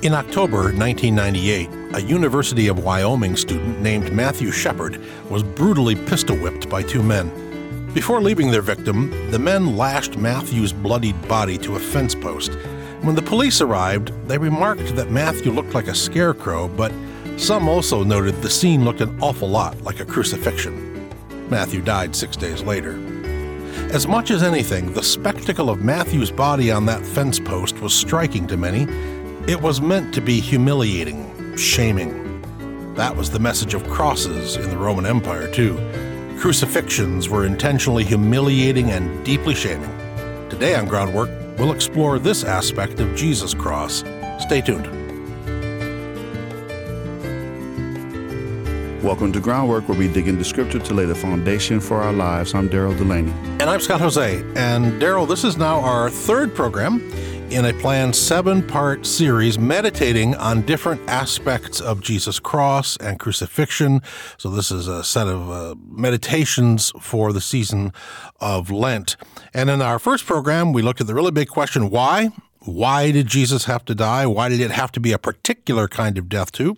In October 1998, a University of Wyoming student named Matthew Shepard was brutally pistol whipped by two men. Before leaving their victim, the men lashed Matthew's bloodied body to a fence post. When the police arrived, they remarked that Matthew looked like a scarecrow, but some also noted the scene looked an awful lot like a crucifixion. Matthew died six days later. As much as anything, the spectacle of Matthew's body on that fence post was striking to many. It was meant to be humiliating, shaming. That was the message of crosses in the Roman Empire, too. Crucifixions were intentionally humiliating and deeply shaming. Today on Groundwork, we'll explore this aspect of Jesus' cross. Stay tuned. Welcome to Groundwork, where we dig into scripture to lay the foundation for our lives. I'm Daryl Delaney. And I'm Scott Hoezee. And Daryl, this is now our third program in a planned seven part series meditating on different aspects of Jesus' cross and crucifixion. So, this is a set of uh, meditations for the season of Lent. And in our first program, we looked at the really big question why? Why did Jesus have to die? Why did it have to be a particular kind of death, too?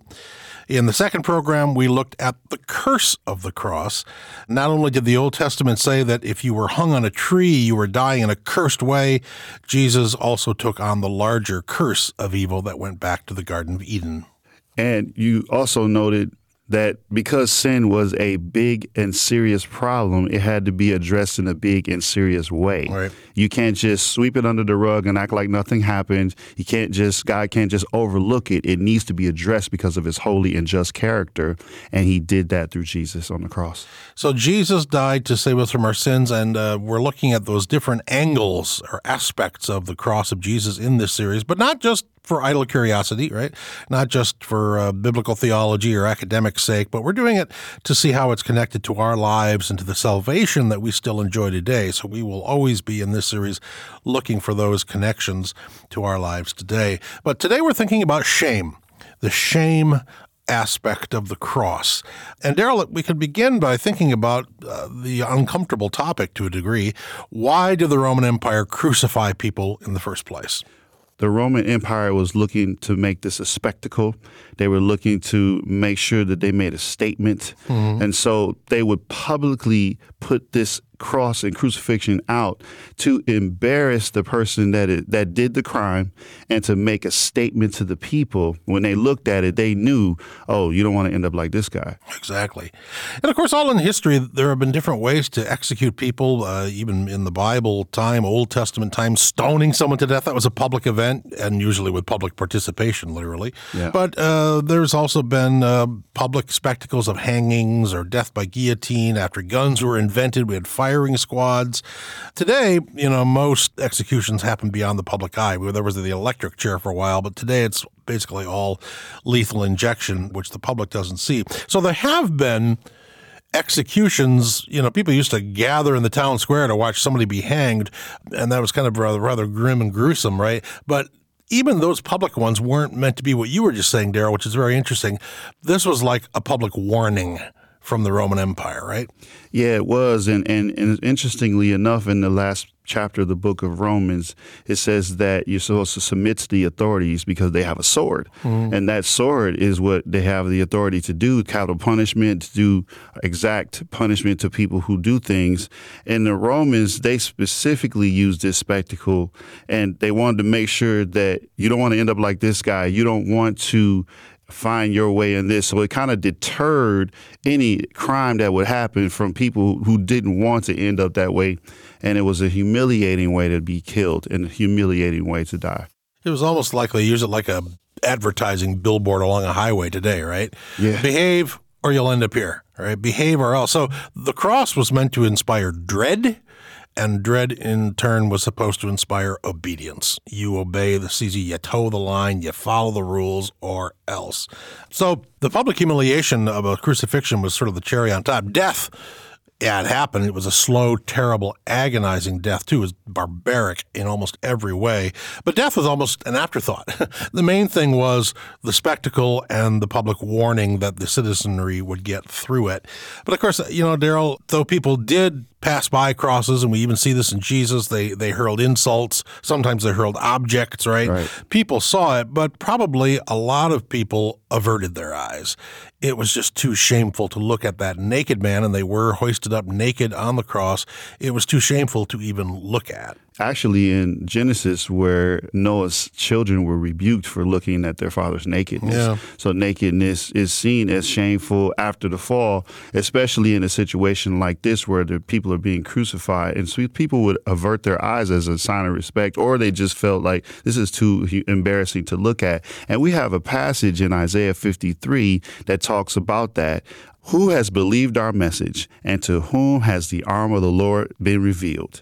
In the second program, we looked at the curse of the cross. Not only did the Old Testament say that if you were hung on a tree, you were dying in a cursed way, Jesus also took on the larger curse of evil that went back to the Garden of Eden. And you also noted that because sin was a big and serious problem, it had to be addressed in a big and serious way. Right. You can't just sweep it under the rug and act like nothing happened. You can't just God can't just overlook it. It needs to be addressed because of his holy and just character, and he did that through Jesus on the cross. So Jesus died to save us from our sins, and uh, we're looking at those different angles or aspects of the cross of Jesus in this series, but not just for idle curiosity, right? Not just for uh, biblical theology or academic sake, but we're doing it to see how it's connected to our lives and to the salvation that we still enjoy today. So we will always be in this series looking for those connections to our lives today. But today we're thinking about shame, the shame aspect of the cross. And Daryl, we could begin by thinking about uh, the uncomfortable topic to a degree. Why did the Roman Empire crucify people in the first place? The Roman Empire was looking to make this a spectacle. They were looking to make sure that they made a statement. Mm-hmm. And so they would publicly put this cross and crucifixion out to embarrass the person that it, that did the crime and to make a statement to the people. When they looked at it, they knew, oh, you don't want to end up like this guy. Exactly. And of course, all in history, there have been different ways to execute people, uh, even in the Bible time, Old Testament time, stoning someone to death. That was a public event and usually with public participation, literally. Yeah. But uh, there's also been uh, public spectacles of hangings or death by guillotine after guns were invented. We had fire firing squads. Today, you know, most executions happen beyond the public eye. There was the electric chair for a while, but today it's basically all lethal injection, which the public doesn't see. So there have been executions, you know, people used to gather in the town square to watch somebody be hanged, and that was kind of rather, rather grim and gruesome, right? But even those public ones weren't meant to be what you were just saying, Daryl, which is very interesting. This was like a public warning from the Roman Empire, right? Yeah, it was. And, and, and interestingly enough, in the last chapter of the book of Romans, it says that you're supposed to submit to the authorities because they have a sword. Mm-hmm. And that sword is what they have the authority to do capital punishment, to do exact punishment to people who do things. And the Romans, they specifically used this spectacle and they wanted to make sure that you don't want to end up like this guy. You don't want to find your way in this. So it kind of deterred any crime that would happen from people who didn't want to end up that way. And it was a humiliating way to be killed and a humiliating way to die. It was almost like they use it like a advertising billboard along a highway today, right? Yeah. Behave or you'll end up here, right? Behave or else. So the cross was meant to inspire dread and dread in turn was supposed to inspire obedience. You obey the Caesar, you toe the line, you follow the rules, or else. So the public humiliation of a crucifixion was sort of the cherry on top. Death yeah, it happened. It was a slow, terrible, agonizing death, too. It was barbaric in almost every way. But death was almost an afterthought. the main thing was the spectacle and the public warning that the citizenry would get through it. But of course, you know, Daryl, though people did pass by crosses, and we even see this in Jesus. They they hurled insults. Sometimes they hurled objects. Right? Right. People saw it, but probably a lot of people averted their eyes. It was just too shameful to look at that naked man, and they were hoisted up naked on the cross. It was too shameful to even look at. Actually, in Genesis, where Noah's children were rebuked for looking at their father's nakedness. Yeah. So, nakedness is seen as shameful after the fall, especially in a situation like this where the people are being crucified. And so people would avert their eyes as a sign of respect, or they just felt like this is too embarrassing to look at. And we have a passage in Isaiah 53 that talks about that. Who has believed our message, and to whom has the arm of the Lord been revealed?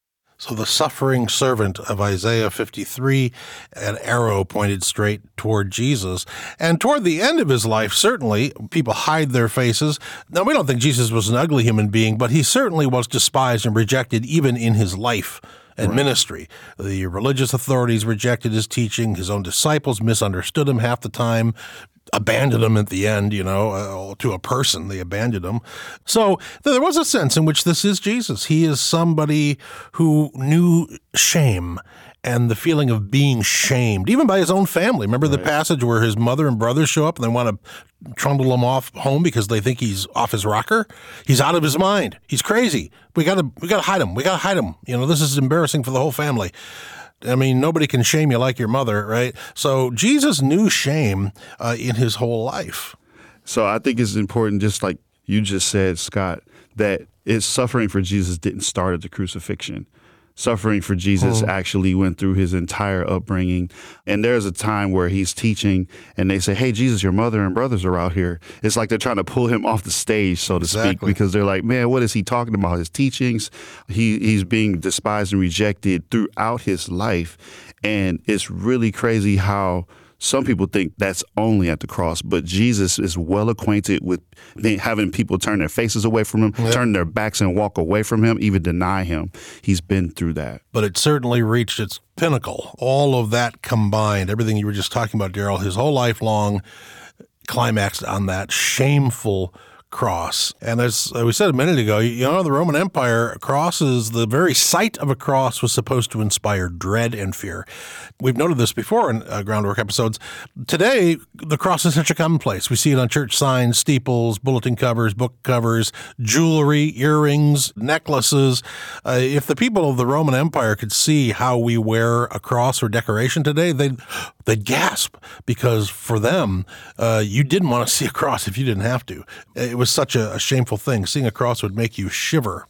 So the suffering servant of Isaiah 53, an arrow pointed straight toward Jesus. And toward the end of his life, certainly, people hide their faces. Now, we don't think Jesus was an ugly human being, but he certainly was despised and rejected even in his life and ministry. The religious authorities rejected his teaching. His own disciples misunderstood him half the time, abandoned him at the end, you know, uh, to a person. They abandoned him. So there was a sense in which this is Jesus. He is somebody who knew shame and the feeling of being shamed, even by his own family. Remember the passage where his mother and brothers show up and they want to trundle him off home because they think he's off his rocker? He's out of his mind. He's crazy. We got to we got to hide him. We got to hide him. You know, this is embarrassing for the whole family. I mean, nobody can shame you like your mother, right? So Jesus knew shame uh, in his whole life. So I think it's important, just like you just said, Scott, that his suffering for Jesus didn't start at the crucifixion. Suffering for Jesus mm. actually went through his entire upbringing. And there's a time where he's teaching and they say, Hey, Jesus, your mother and brothers are out here. It's like they're trying to pull him off the stage, so to speak, because they're like, Man, what is he talking about? His teachings. He he's being despised and rejected throughout his life. And it's really crazy how some people think that's only at the cross, but Jesus is well acquainted with having people turn their faces away from him, turn their backs and walk away from him, even deny him. He's been through that. but it certainly reached its pinnacle. All of that combined, everything you were just talking about, Daryl, his whole life long climaxed on that shameful cross. And as we said a minute ago, you know, the Roman Empire crosses, the very sight of a cross was supposed to inspire dread and fear. We've noted this before in uh, groundwork episodes. Today, the cross is such a commonplace. We see it on church signs, steeples, bulletin covers, book covers, jewelry, earrings, necklaces. Uh, if the people of the Roman Empire could see how we wear a cross or decoration today, they'd, they'd gasp because for them, uh, you didn't want to see a cross if you didn't have to. It was such a, a shameful thing. Seeing a cross would make you shiver.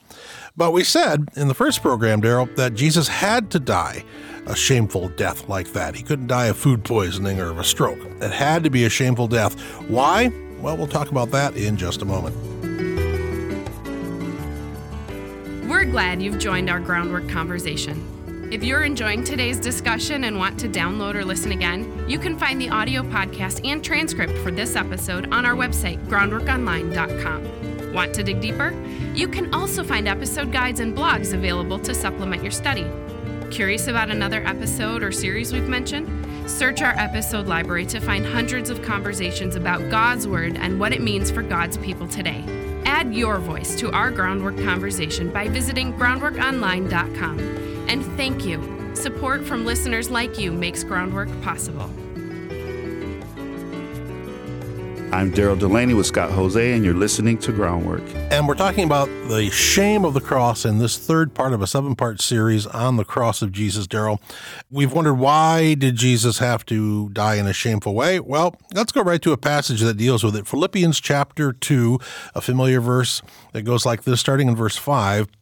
But we said in the first program, Daryl, that Jesus had to die a shameful death like that. He couldn't die of food poisoning or of a stroke. It had to be a shameful death. Why? Well, we'll talk about that in just a moment. We're glad you've joined our groundwork conversation. If you're enjoying today's discussion and want to download or listen again, you can find the audio podcast and transcript for this episode on our website, groundworkonline.com. Want to dig deeper? You can also find episode guides and blogs available to supplement your study. Curious about another episode or series we've mentioned? Search our episode library to find hundreds of conversations about God's Word and what it means for God's people today. Add your voice to our groundwork conversation by visiting groundworkonline.com. And thank you. Support from listeners like you makes groundwork possible. I'm Daryl Delaney with Scott Hoezee, and you're listening to Groundwork. And we're talking about the shame of the cross in this third part of a seven part series on the cross of Jesus, Daryl. We've wondered why did Jesus have to die in a shameful way? Well, let's go right to a passage that deals with it. Philippians chapter 2, a familiar verse that goes like this, starting in verse 5.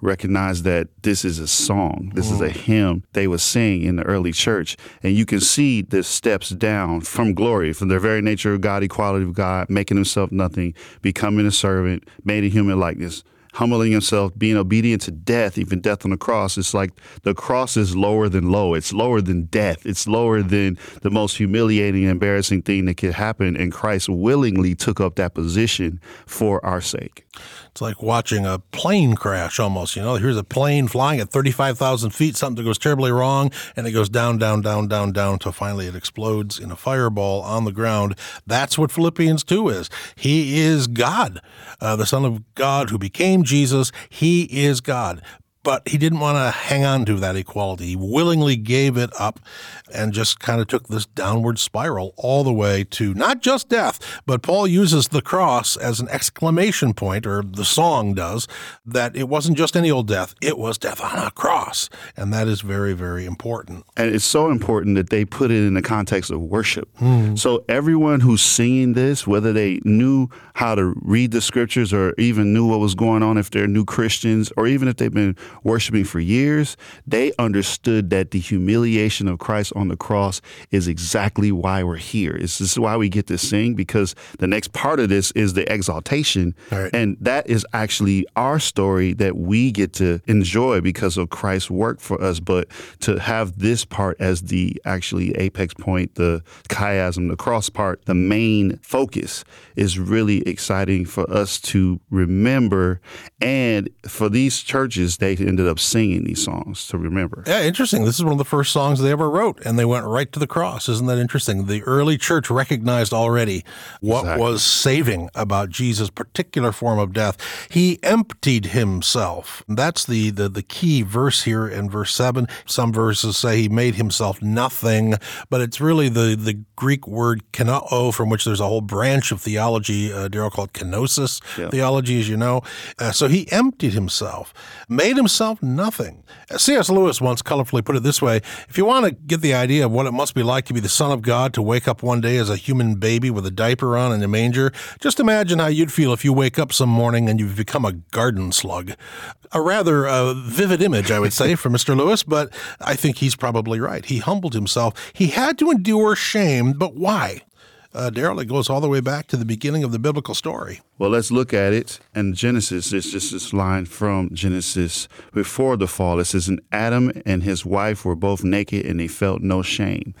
recognize that this is a song. This is a mm. hymn they would sing in the early church. And you can see the steps down from glory, from the very nature of God, equality of God, making himself nothing, becoming a servant, made in human likeness humbling himself, being obedient to death, even death on the cross. It's like the cross is lower than low. It's lower than death. It's lower than the most humiliating, embarrassing thing that could happen. And Christ willingly took up that position for our sake. It's like watching a plane crash almost. You know, here's a plane flying at 35,000 feet, something goes terribly wrong, and it goes down, down, down, down, down until finally it explodes in a fireball on the ground. That's what Philippians 2 is. He is God, uh, the Son of God who became Jesus. He is God but he didn't want to hang on to that equality. He willingly gave it up and just kind of took this downward spiral all the way to not just death, but Paul uses the cross as an exclamation point, or the song does, that it wasn't just any old death, it was death on a cross. And that is very, very important. And it's so important that they put it in the context of worship. Mm. So everyone who's singing this, whether they knew how to read the scriptures or even knew what was going on, if they're new Christians, or even if they've been worshiping for years, they understood that the humiliation of Christ on the cross is exactly why we're here. This is why we get to sing because the next part of this is the exaltation. Right. And that is actually our story that we get to enjoy because of Christ's work for us. But to have this part as the actually apex point, the chiasm, the cross part, the main focus is really exciting for us to remember. And for these churches, they ended up singing these songs to remember. Yeah, interesting. This is one of the first songs they ever wrote, and they went right to the cross. Isn't that interesting? The early church recognized already what exactly. was saving about Jesus' particular form of death. He emptied himself. That's the, the, the key verse here in verse 7. Some verses say he made himself nothing, but it's really the, the Greek word kenao, from which there's a whole branch of theology, uh, Daryl called kenosis yeah. theology, as you know. Uh, so he emptied himself, made himself nothing. C.S. Lewis once colorfully put it this way If you want to get the idea of what it must be like to be the Son of God, to wake up one day as a human baby with a diaper on and a manger, just imagine how you'd feel if you wake up some morning and you've become a garden slug. A rather uh, vivid image, I would say, for Mr. Lewis, but I think he's probably right. He humbled himself. He had to endure shame, but why? Uh, Daryl, it goes all the way back to the beginning of the biblical story. Well, let's look at it. And Genesis, it's just this line from Genesis before the fall. It says, And Adam and his wife were both naked and they felt no shame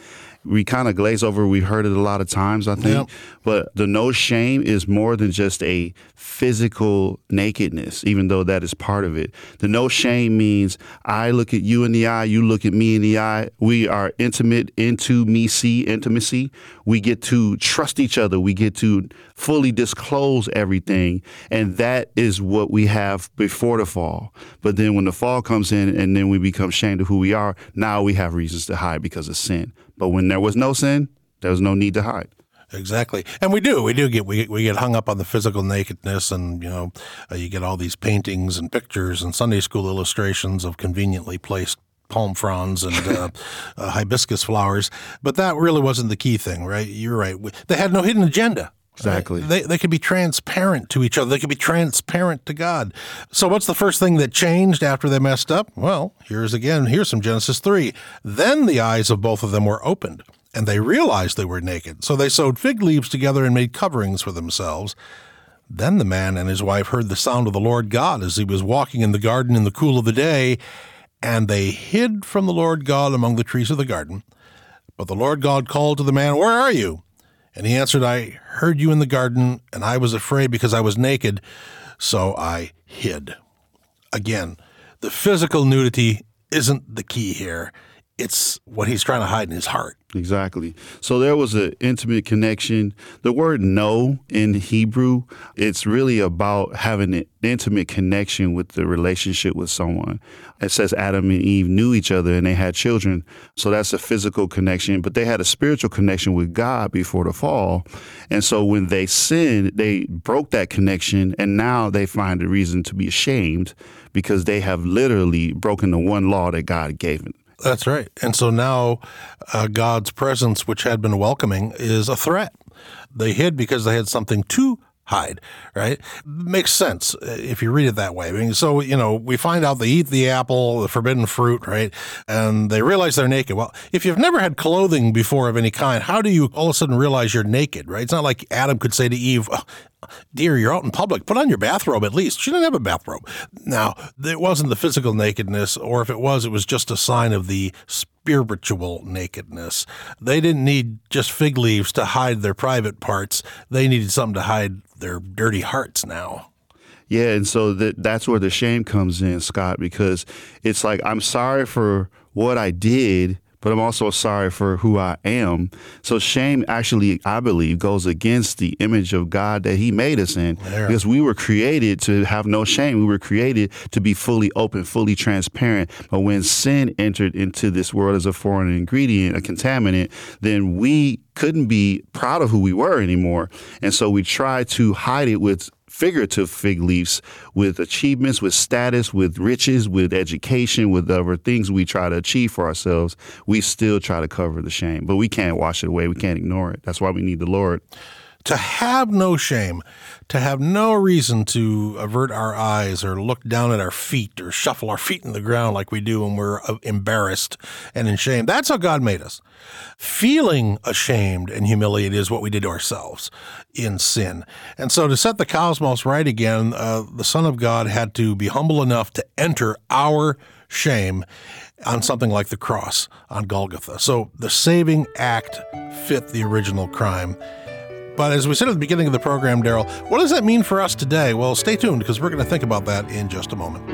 we kind of glaze over. We've heard it a lot of times, I think. Yep. But the no shame is more than just a physical nakedness, even though that is part of it. The no shame means I look at you in the eye, you look at me in the eye. We are intimate into me see intimacy. We get to trust each other. We get to fully disclose everything. And that is what we have before the fall. But then when the fall comes in and then we become ashamed of who we are, now we have reasons to hide because of sin. But when there was no sin, there was no need to hide. Exactly, and we do. We do get we we get hung up on the physical nakedness, and you know, uh, you get all these paintings and pictures and Sunday school illustrations of conveniently placed palm fronds and uh, uh, hibiscus flowers. But that really wasn't the key thing, right? You're right. They had no hidden agenda. Exactly. They, they could be transparent to each other. They could be transparent to God. So, what's the first thing that changed after they messed up? Well, here's again, here's some Genesis 3. Then the eyes of both of them were opened, and they realized they were naked. So they sewed fig leaves together and made coverings for themselves. Then the man and his wife heard the sound of the Lord God as he was walking in the garden in the cool of the day, and they hid from the Lord God among the trees of the garden. But the Lord God called to the man, Where are you? And he answered, I heard you in the garden, and I was afraid because I was naked, so I hid. Again, the physical nudity isn't the key here. It's what he's trying to hide in his heart. Exactly. So there was an intimate connection. The word know in Hebrew, it's really about having an intimate connection with the relationship with someone. It says Adam and Eve knew each other and they had children. So that's a physical connection, but they had a spiritual connection with God before the fall. And so when they sinned, they broke that connection and now they find a reason to be ashamed because they have literally broken the one law that God gave them. That's right. And so now uh, God's presence, which had been welcoming, is a threat. They hid because they had something to hide, right? Makes sense uh, if you read it that way. I mean, so, you know, we find out they eat the apple, the forbidden fruit, right? And they realize they're naked. Well, if you've never had clothing before of any kind, how do you all of a sudden realize you're naked, right? It's not like Adam could say to Eve, oh, Dear, you're out in public. Put on your bathrobe at least. She didn't have a bathrobe. Now, it wasn't the physical nakedness, or if it was, it was just a sign of the spiritual nakedness. They didn't need just fig leaves to hide their private parts. They needed something to hide their dirty hearts now. Yeah, and so that that's where the shame comes in, Scott, because it's like I'm sorry for what I did, but I'm also sorry for who I am. So shame actually, I believe, goes against the image of God that He made us in. There. Because we were created to have no shame. We were created to be fully open, fully transparent. But when sin entered into this world as a foreign ingredient, a contaminant, then we couldn't be proud of who we were anymore. And so we tried to hide it with figurative fig leaves with achievements, with status, with riches, with education, with other things we try to achieve for ourselves, we still try to cover the shame. But we can't wash it away. We can't ignore it. That's why we need the Lord to have no shame, to have no reason to avert our eyes or look down at our feet or shuffle our feet in the ground like we do when we're uh, embarrassed and in shame. That's how God made us. Feeling ashamed and humiliated is what we did to ourselves in sin. And so to set the cosmos right again, uh, the Son of God had to be humble enough to enter our shame on something like the cross on Golgotha. So the saving act fit the original crime. But as we said at the beginning of the program, Daryl, what does that mean for us today? Well, stay tuned because we're going to think about that in just a moment.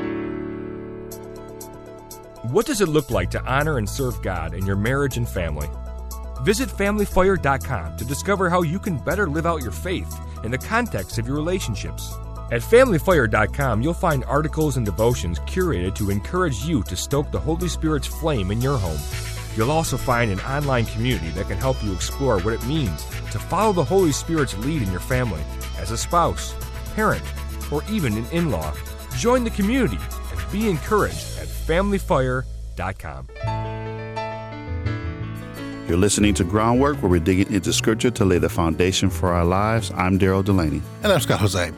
What does it look like to honor and serve God in your marriage and family? Visit FamilyFire.com to discover how you can better live out your faith in the context of your relationships. At FamilyFire.com, you'll find articles and devotions curated to encourage you to stoke the Holy Spirit's flame in your home. You'll also find an online community that can help you explore what it means to follow the Holy Spirit's lead in your family as a spouse, parent, or even an in law. Join the community and be encouraged at FamilyFire.com. You're listening to Groundwork, where we're digging into Scripture to lay the foundation for our lives. I'm Daryl Delaney. And I'm Scott Hoezee.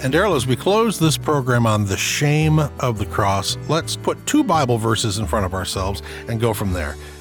And Daryl, as we close this program on the shame of the cross, let's put two Bible verses in front of ourselves and go from there.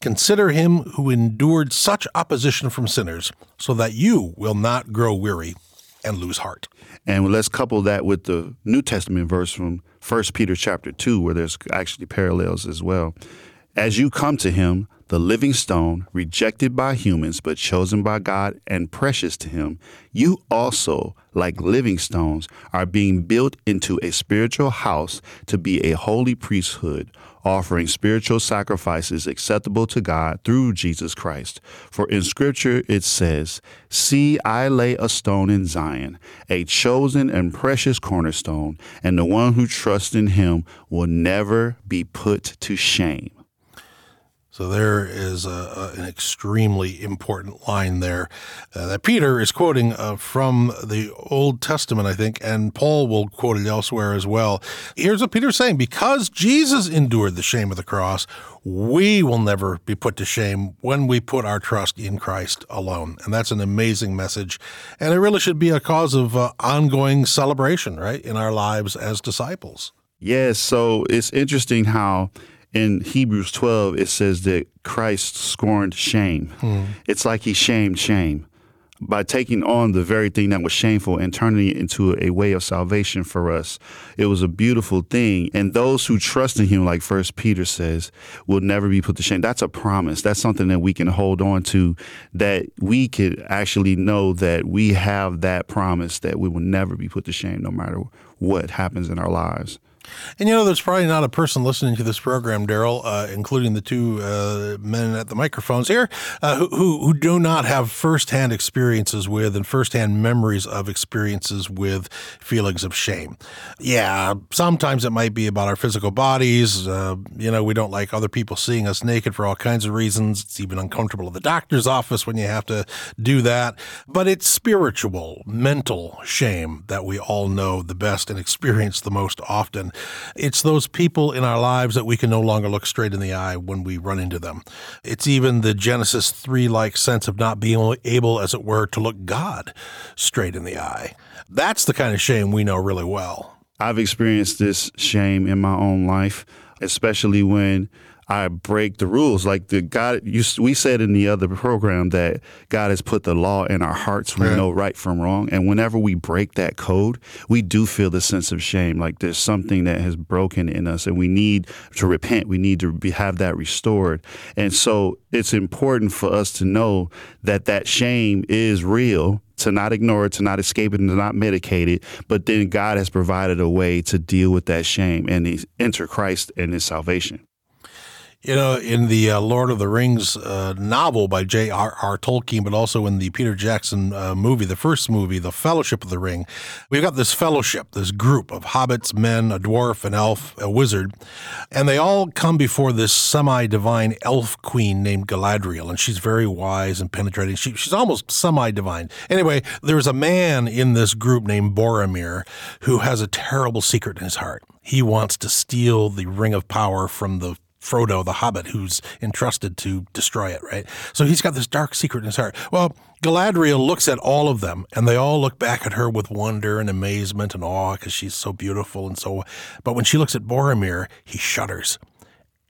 Consider him who endured such opposition from sinners, so that you will not grow weary and lose heart. And let's couple that with the New Testament verse from 1 Peter chapter 2, where there's actually parallels as well. As you come to him, the living stone, rejected by humans, but chosen by God and precious to Him, you also, like living stones, are being built into a spiritual house to be a holy priesthood, offering spiritual sacrifices acceptable to God through Jesus Christ. For in Scripture it says, See, I lay a stone in Zion, a chosen and precious cornerstone, and the one who trusts in Him will never be put to shame. So there is a, a, an extremely important line there uh, that Peter is quoting uh, from the Old Testament, I think, and Paul will quote it elsewhere as well. Here's what Peter's saying Because Jesus endured the shame of the cross, we will never be put to shame when we put our trust in Christ alone. And that's an amazing message. And it really should be a cause of uh, ongoing celebration, right, in our lives as disciples. Yes. So it's interesting how in Hebrews 12, it says that Christ scorned shame. Hmm. It's like he shamed shame by taking on the very thing that was shameful and turning it into a way of salvation for us. It was a beautiful thing. And those who trust in him, like First Peter says, will never be put to shame. That's a promise. That's something that we can hold on to, that we could actually know that we have that promise that we will never be put to shame no matter what happens in our lives. And you know, there's probably not a person listening to this program, Daryl, uh, including the two uh, men at the microphones here, uh, who, who, who do not have firsthand experiences with and firsthand memories of experiences with feelings of shame. Yeah, sometimes it might be about our physical bodies. Uh, you know, we don't like other people seeing us naked for all kinds of reasons. It's even uncomfortable at the doctor's office when you have to do that. But it's spiritual, mental shame that we all know the best and experience the most often. It's those people in our lives that we can no longer look straight in the eye when we run into them. It's even the Genesis 3 like sense of not being able, as it were, to look God straight in the eye. That's the kind of shame we know really well. I've experienced this shame in my own life, especially when I break the rules. Like the God, you, we said in the other program that God has put the law in our hearts. We know right from wrong, and whenever we break that code, we do feel the sense of shame. Like there's something that has broken in us, and we need to repent. We need to be, have that restored. And so it's important for us to know that that shame is real. To not ignore it, to not escape it, and to not medicate it, but then God has provided a way to deal with that shame and enter Christ and His salvation. You know, in the uh, Lord of the Rings uh, novel by J.R.R. Tolkien, but also in the Peter Jackson uh, movie, the first movie, The Fellowship of the Ring, we've got this fellowship, this group of hobbits, men, a dwarf, an elf, a wizard, and they all come before this semi divine elf queen named Galadriel, and she's very wise and penetrating. She, she's almost semi divine. Anyway, there's a man in this group named Boromir who has a terrible secret in his heart. He wants to steal the Ring of Power from the Frodo, the hobbit, who's entrusted to destroy it, right? So he's got this dark secret in his heart. Well, Galadriel looks at all of them, and they all look back at her with wonder and amazement and awe because she's so beautiful and so. But when she looks at Boromir, he shudders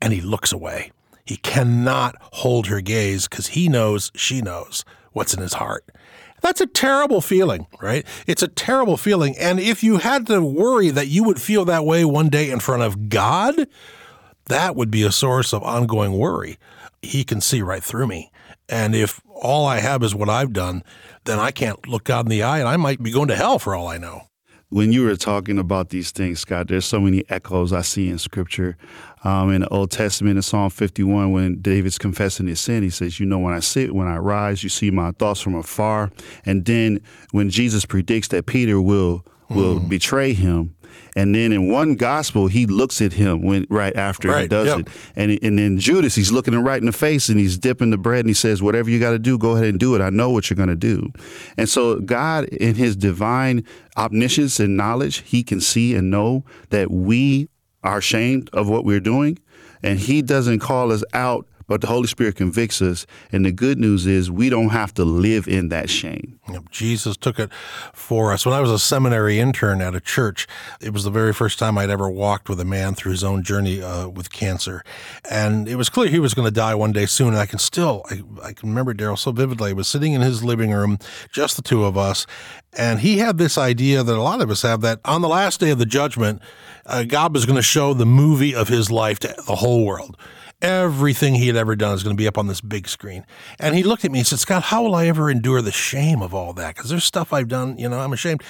and he looks away. He cannot hold her gaze because he knows she knows what's in his heart. That's a terrible feeling, right? It's a terrible feeling. And if you had to worry that you would feel that way one day in front of God, that would be a source of ongoing worry. He can see right through me. And if all I have is what I've done, then I can't look God in the eye and I might be going to hell for all I know. when you were talking about these things, Scott, there's so many echoes I see in Scripture. Um, in the Old Testament, in Psalm 51, when David's confessing his sin, he says, "You know, when I sit, when I rise, you see my thoughts from afar." And then when Jesus predicts that Peter will will betray him, and then in one gospel, he looks at him when right after he does yep. it, and and then Judas, he's looking him right in the face, and he's dipping the bread, and he says, "Whatever you got to do, go ahead and do it. I know what you're going to do." And so, God, in His divine omniscience and knowledge, He can see and know that we are ashamed of what we're doing, and He doesn't call us out. But the Holy Spirit convicts us, and the good news is we don't have to live in that shame. Know, Jesus took it for us. When I was a seminary intern at a church, it was the very first time I'd ever walked with a man through his own journey uh, with cancer, and it was clear he was going to die one day soon. And I can still, I, I can remember Daryl so vividly. I was sitting in his living room, just the two of us, and he had this idea that a lot of us have that on the last day of the judgment, uh, God was going to show the movie of his life to the whole world. Everything he had ever done is going to be up on this big screen. And he looked at me and said, Scott, how will I ever endure the shame of all that? Because there's stuff I've done, you know, I'm ashamed.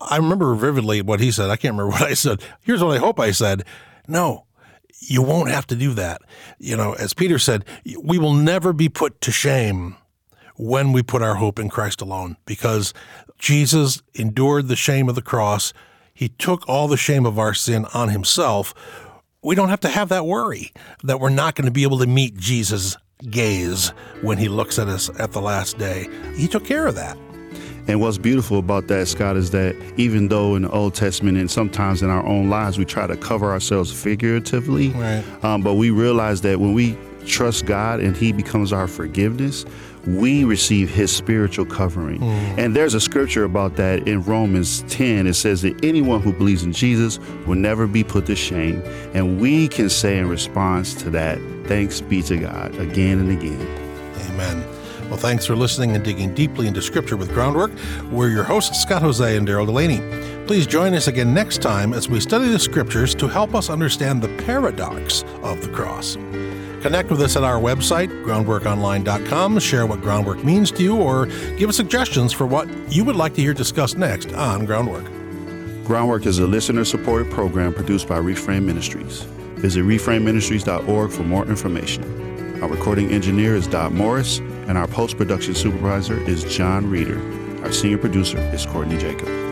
I remember vividly what he said. I can't remember what I said. Here's what I hope I said. No, you won't have to do that. You know, as Peter said, we will never be put to shame when we put our hope in Christ alone because Jesus endured the shame of the cross. He took all the shame of our sin on himself. We don't have to have that worry that we're not going to be able to meet Jesus' gaze when he looks at us at the last day. He took care of that. And what's beautiful about that, Scott, is that even though in the Old Testament and sometimes in our own lives we try to cover ourselves figuratively, Right. um, but we realize that when we trust God and He becomes our forgiveness, we receive His spiritual covering. Mm. And there's a scripture about that in Romans 10. It says that anyone who believes in Jesus will never be put to shame. And we can say in response to that, thanks be to God again and again. Amen. Well, thanks for listening and digging deeply into Scripture with Groundwork. We're your hosts, Scott Hoezee and Daryl Delaney. Please join us again next time as we study the Scriptures to help us understand the paradox of the cross. Connect with us at our website, groundworkonline.com, share what groundwork means to you, or give us suggestions for what you would like to hear discussed next on Groundwork. Groundwork is a listener supported program produced by Reframe Ministries. Visit reframeministries.org for more information. Our recording engineer is Dot Morris, and our post production supervisor is John Reeder. Our senior producer is Courtney Jacob.